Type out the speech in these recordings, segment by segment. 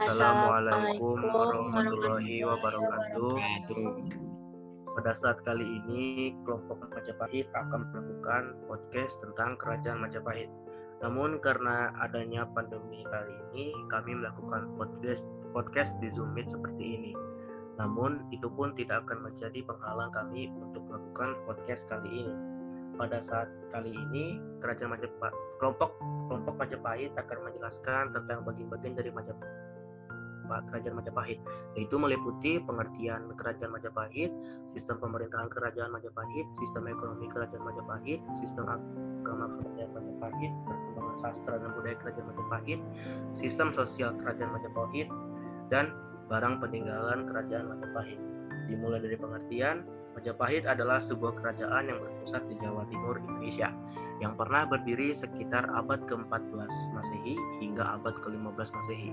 Assalamualaikum warahmatullahi wabarakatuh. Pada saat kali ini, kelompok Majapahit akan melakukan podcast tentang Kerajaan Majapahit. Namun karena adanya pandemi kali ini, kami melakukan podcast podcast di Zoom Meet seperti ini. Namun itu pun tidak akan menjadi penghalang kami untuk melakukan podcast kali ini. Pada saat kali ini, Kerajaan Majapahit, kelompok kelompok Majapahit akan menjelaskan tentang bagian-bagian dari Majapahit Kerajaan Majapahit, yaitu meliputi pengertian Kerajaan Majapahit, sistem pemerintahan Kerajaan Majapahit, sistem ekonomi Kerajaan Majapahit, sistem agama Kerajaan Majapahit, perkembangan sastra dan budaya Kerajaan Majapahit, sistem sosial Kerajaan Majapahit, dan barang peninggalan Kerajaan Majapahit. Dimulai dari pengertian, Majapahit adalah sebuah kerajaan yang berpusat di Jawa Timur Indonesia yang pernah berdiri sekitar abad ke-14 Masehi hingga abad ke-15 Masehi.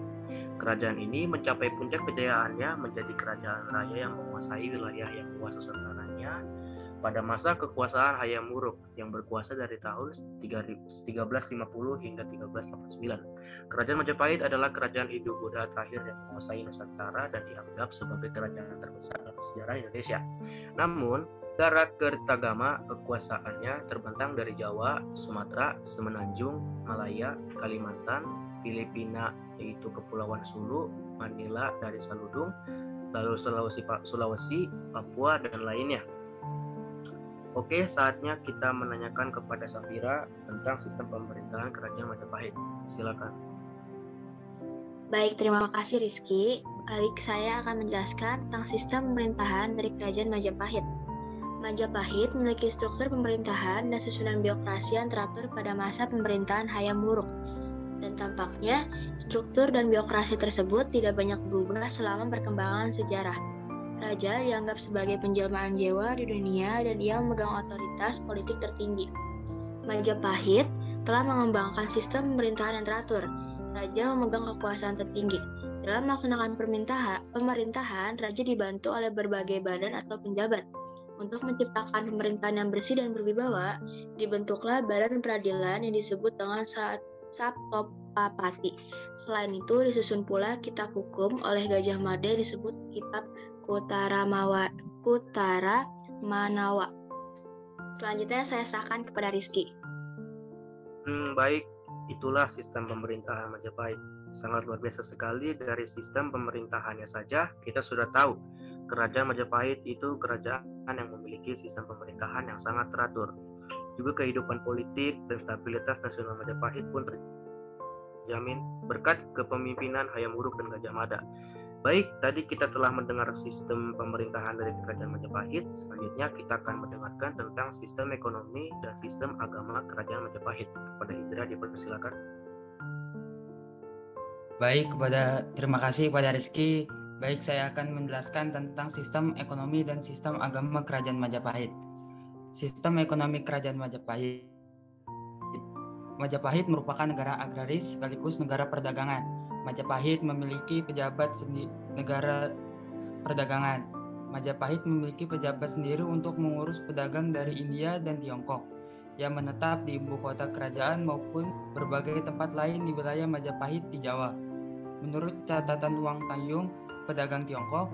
Kerajaan ini mencapai puncak kejayaannya menjadi kerajaan raya yang menguasai wilayah yang luas sebenarnya pada masa kekuasaan Hayam Wuruk yang berkuasa dari tahun 1350 hingga 1389. Kerajaan Majapahit adalah kerajaan Hindu Buddha terakhir yang menguasai Nusantara dan dianggap sebagai kerajaan terbesar dalam sejarah Indonesia. Namun, Negara Kertagama kekuasaannya terbentang dari Jawa, Sumatera, Semenanjung, Malaya, Kalimantan, Filipina yaitu Kepulauan Sulu, Manila dari Saludung, lalu Sulawesi, Sulawesi, Papua dan lainnya. Oke, saatnya kita menanyakan kepada Safira tentang sistem pemerintahan Kerajaan Majapahit. Silakan. Baik, terima kasih Rizky. Kali saya akan menjelaskan tentang sistem pemerintahan dari Kerajaan Majapahit. Majapahit memiliki struktur pemerintahan dan susunan birokrasi yang teratur pada masa pemerintahan Hayam Wuruk. Dan tampaknya, struktur dan birokrasi tersebut tidak banyak berubah selama perkembangan sejarah. Raja dianggap sebagai penjelmaan jiwa di dunia dan ia memegang otoritas politik tertinggi. Majapahit telah mengembangkan sistem pemerintahan yang teratur. Raja memegang kekuasaan tertinggi. Dalam melaksanakan pemerintahan, raja dibantu oleh berbagai badan atau penjabat. Untuk menciptakan pemerintahan yang bersih dan berwibawa, dibentuklah badan peradilan yang disebut dengan saat Sabtopapati. Selain itu, disusun pula kitab hukum oleh Gajah Mada disebut Kitab Kutara Mawa, Kutara Manawa. Selanjutnya saya serahkan kepada Rizky. Hmm, baik, itulah sistem pemerintahan Majapahit. Sangat luar biasa sekali dari sistem pemerintahannya saja kita sudah tahu Kerajaan Majapahit itu kerajaan yang memiliki sistem pemerintahan yang sangat teratur. Juga kehidupan politik dan stabilitas nasional Majapahit pun terjamin berkat kepemimpinan Hayam Wuruk dan Gajah Mada. Baik, tadi kita telah mendengar sistem pemerintahan dari Kerajaan Majapahit. Selanjutnya kita akan mendengarkan tentang sistem ekonomi dan sistem agama Kerajaan Majapahit. Kepada Indra dipersilakan. Baik, kepada terima kasih kepada Rizky Baik, saya akan menjelaskan tentang sistem ekonomi dan sistem agama Kerajaan Majapahit. Sistem ekonomi Kerajaan Majapahit. Majapahit merupakan negara agraris sekaligus negara perdagangan. Majapahit memiliki pejabat negara perdagangan. Majapahit memiliki pejabat sendiri untuk mengurus pedagang dari India dan Tiongkok yang menetap di ibu kota kerajaan maupun berbagai tempat lain di wilayah Majapahit di Jawa. Menurut catatan Wang Tanjung, pedagang Tiongkok,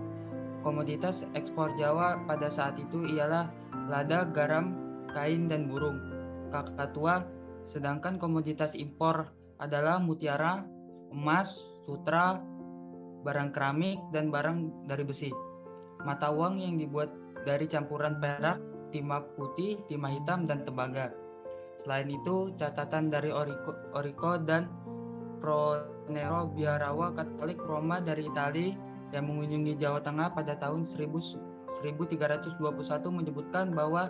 komoditas ekspor Jawa pada saat itu ialah lada, garam, kain, dan burung. Kakatua, sedangkan komoditas impor adalah mutiara, emas, sutra, barang keramik, dan barang dari besi. Mata uang yang dibuat dari campuran perak, timah putih, timah hitam, dan tembaga. Selain itu, catatan dari Oriko, Oriko dan Pronero Biarawa Katolik Roma dari Italia yang mengunjungi Jawa Tengah pada tahun 1321 menyebutkan bahwa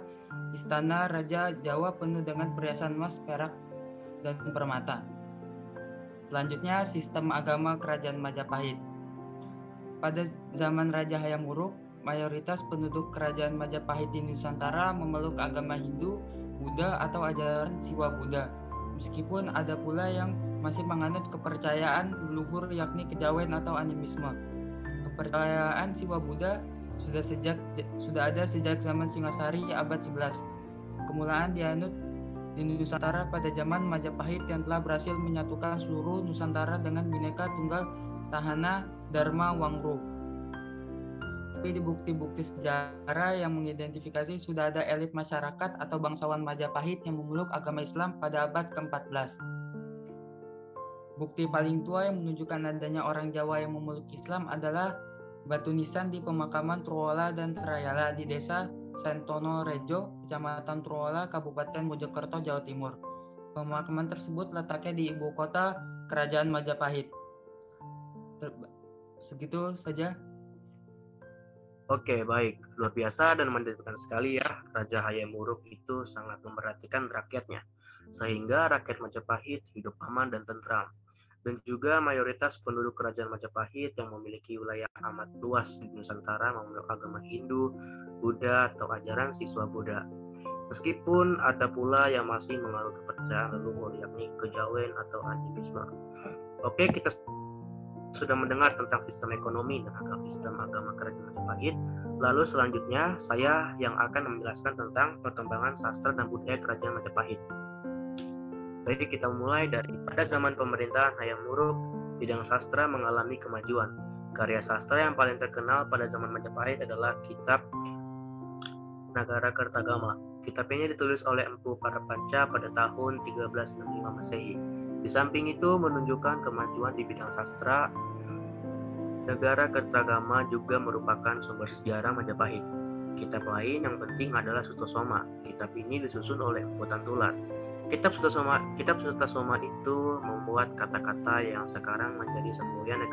istana Raja Jawa penuh dengan perhiasan emas, perak, dan permata. Selanjutnya, sistem agama Kerajaan Majapahit. Pada zaman Raja Hayam Wuruk, mayoritas penduduk Kerajaan Majapahit di Nusantara memeluk agama Hindu, Buddha, atau ajaran Siwa Buddha. Meskipun ada pula yang masih menganut kepercayaan leluhur yakni kejawen atau animisme kepercayaan Siwa Buddha sudah sejak sudah ada sejak zaman Singasari abad 11. Kemulaan dianut di Nusantara pada zaman Majapahit yang telah berhasil menyatukan seluruh Nusantara dengan bineka tunggal Tahana Dharma Wangru. Tapi di bukti-bukti sejarah yang mengidentifikasi sudah ada elit masyarakat atau bangsawan Majapahit yang memeluk agama Islam pada abad ke-14. Bukti paling tua yang menunjukkan adanya orang Jawa yang memeluk Islam adalah batu nisan di pemakaman Truola dan Terayala di desa Sentono Rejo, Kecamatan Truola, Kabupaten Mojokerto, Jawa Timur. Pemakaman tersebut letaknya di ibu kota Kerajaan Majapahit. Segitu saja. Oke, baik. Luar biasa dan mendirikan sekali ya. Raja Hayam Wuruk itu sangat memperhatikan rakyatnya. Sehingga rakyat Majapahit hidup aman dan tentram. Dan juga mayoritas penduduk kerajaan Majapahit yang memiliki wilayah amat luas di Nusantara memeluk agama Hindu, Buddha, atau ajaran siswa Buddha. Meskipun ada pula yang masih mengalami kepercayaan leluhur yakni kejawen atau animisme. Oke, kita sudah mendengar tentang sistem ekonomi dan agama sistem agama kerajaan Majapahit. Lalu selanjutnya saya yang akan menjelaskan tentang perkembangan sastra dan budaya kerajaan Majapahit. Baik, kita mulai dari pada zaman pemerintahan Hayam Wuruk, bidang sastra mengalami kemajuan. Karya sastra yang paling terkenal pada zaman Majapahit adalah kitab Nagara Kertagama. Kitab ini ditulis oleh Empu Parapanca pada tahun 1365 Masehi. Di samping itu menunjukkan kemajuan di bidang sastra, negara Kertagama juga merupakan sumber sejarah Majapahit. Kitab lain yang penting adalah Sutosoma. Kitab ini disusun oleh Empu Tantular. Kitab Sutosoma, kitab Sutosoma itu membuat kata-kata yang sekarang menjadi semboyan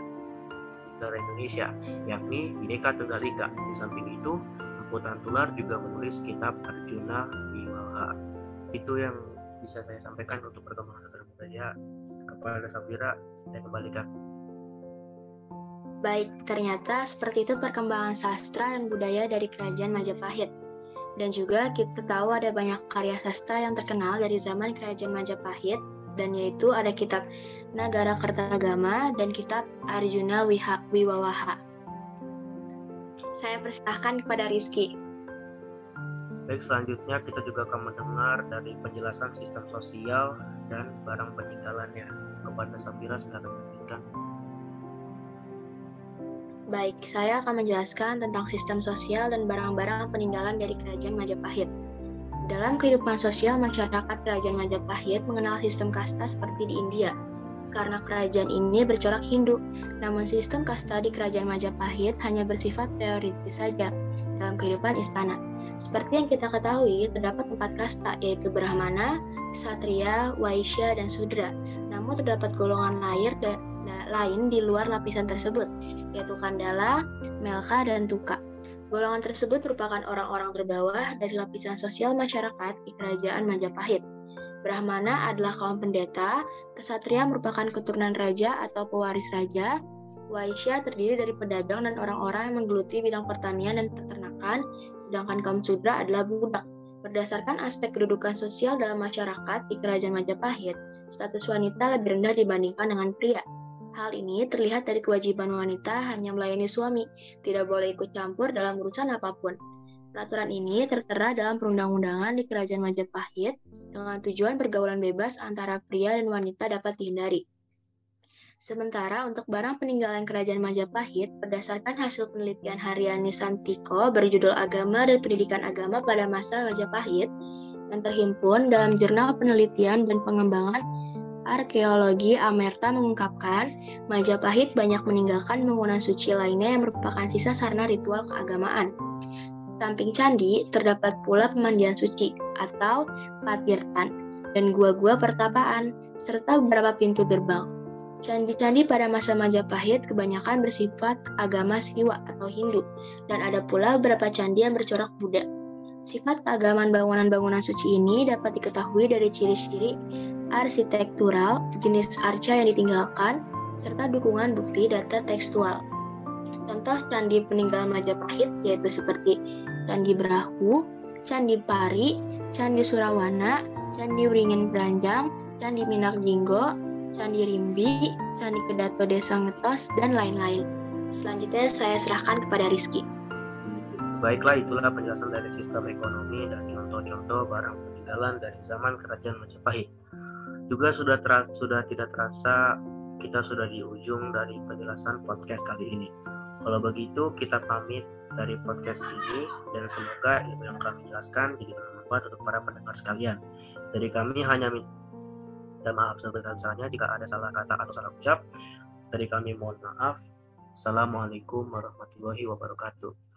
negara Indonesia, yakni Bhinneka Tunggal Ika. Di samping itu, Empu Tantular juga menulis kitab Arjuna Wiwaha. Itu yang bisa saya sampaikan untuk perkembangan sastra budaya kepada Safira saya kembalikan Baik, ternyata seperti itu perkembangan sastra dan budaya dari kerajaan Majapahit. Dan juga kita tahu ada banyak karya sastra yang terkenal dari zaman kerajaan Majapahit, dan yaitu ada kitab Nagara Kertagama dan kitab Arjuna Wiha, Wiwawaha. Saya persilahkan kepada Rizky. Baik, selanjutnya kita juga akan mendengar dari penjelasan sistem sosial dan barang peninggalannya. Kepada Safira, lanjutkan. Baik, saya akan menjelaskan tentang sistem sosial dan barang-barang peninggalan dari Kerajaan Majapahit. Dalam kehidupan sosial, masyarakat Kerajaan Majapahit mengenal sistem kasta seperti di India, karena kerajaan ini bercorak Hindu. Namun sistem kasta di Kerajaan Majapahit hanya bersifat teoritis saja dalam kehidupan istana. Seperti yang kita ketahui, terdapat empat kasta, yaitu Brahmana, Satria, Waisya, dan Sudra. Namun terdapat golongan lain, di luar lapisan tersebut, yaitu Kandala, Melka, dan Tuka. Golongan tersebut merupakan orang-orang terbawah dari lapisan sosial masyarakat di Kerajaan Majapahit. Brahmana adalah kaum pendeta, kesatria merupakan keturunan raja atau pewaris raja, Waisya terdiri dari pedagang dan orang-orang yang menggeluti bidang pertanian dan peternakan, sedangkan kaum Sudra adalah budak. Berdasarkan aspek kedudukan sosial dalam masyarakat di Kerajaan Majapahit, status wanita lebih rendah dibandingkan dengan pria. Hal ini terlihat dari kewajiban wanita hanya melayani suami, tidak boleh ikut campur dalam urusan apa pun. Peraturan ini tertera dalam perundang-undangan di Kerajaan Majapahit dengan tujuan pergaulan bebas antara pria dan wanita dapat dihindari. Sementara untuk barang peninggalan Kerajaan Majapahit, berdasarkan hasil penelitian harian Nisantiko berjudul Agama dan Pendidikan Agama pada masa Majapahit, yang terhimpun dalam Jurnal Penelitian dan Pengembangan Arkeologi Amerta mengungkapkan, Majapahit banyak meninggalkan bangunan suci lainnya yang merupakan sisa sarana ritual keagamaan. Samping candi, terdapat pula pemandian suci atau patirtan dan gua-gua pertapaan, serta beberapa pintu gerbang. Candi-candi pada masa Majapahit kebanyakan bersifat agama Siwa atau Hindu, dan ada pula beberapa candi yang bercorak Buddha. Sifat keagamaan bangunan-bangunan suci ini dapat diketahui dari ciri-ciri arsitektural, jenis arca yang ditinggalkan, serta dukungan bukti data tekstual. Contoh candi peninggalan Majapahit yaitu seperti Candi Brahu, Candi Pari, Candi Surawana, Candi Wringin Beranjang, Candi Minak Jinggo, Candi Rimbi, Candi Kedato Desa Ngetos, dan lain-lain. Selanjutnya saya serahkan kepada Rizky. Baiklah, itulah penjelasan dari sistem ekonomi dan contoh-contoh barang peninggalan dari zaman Kerajaan Majapahit. Juga sudah terasa, sudah tidak terasa kita sudah di ujung dari penjelasan podcast kali ini. Kalau begitu, kita pamit dari podcast ini dan semoga ilmu yang kami jelaskan jadi bermanfaat untuk para pendengar sekalian. Dari kami hanya minta maaf sebesar-besarnya jika ada salah kata atau salah ucap. Dari kami mohon maaf. Assalamualaikum warahmatullahi wabarakatuh.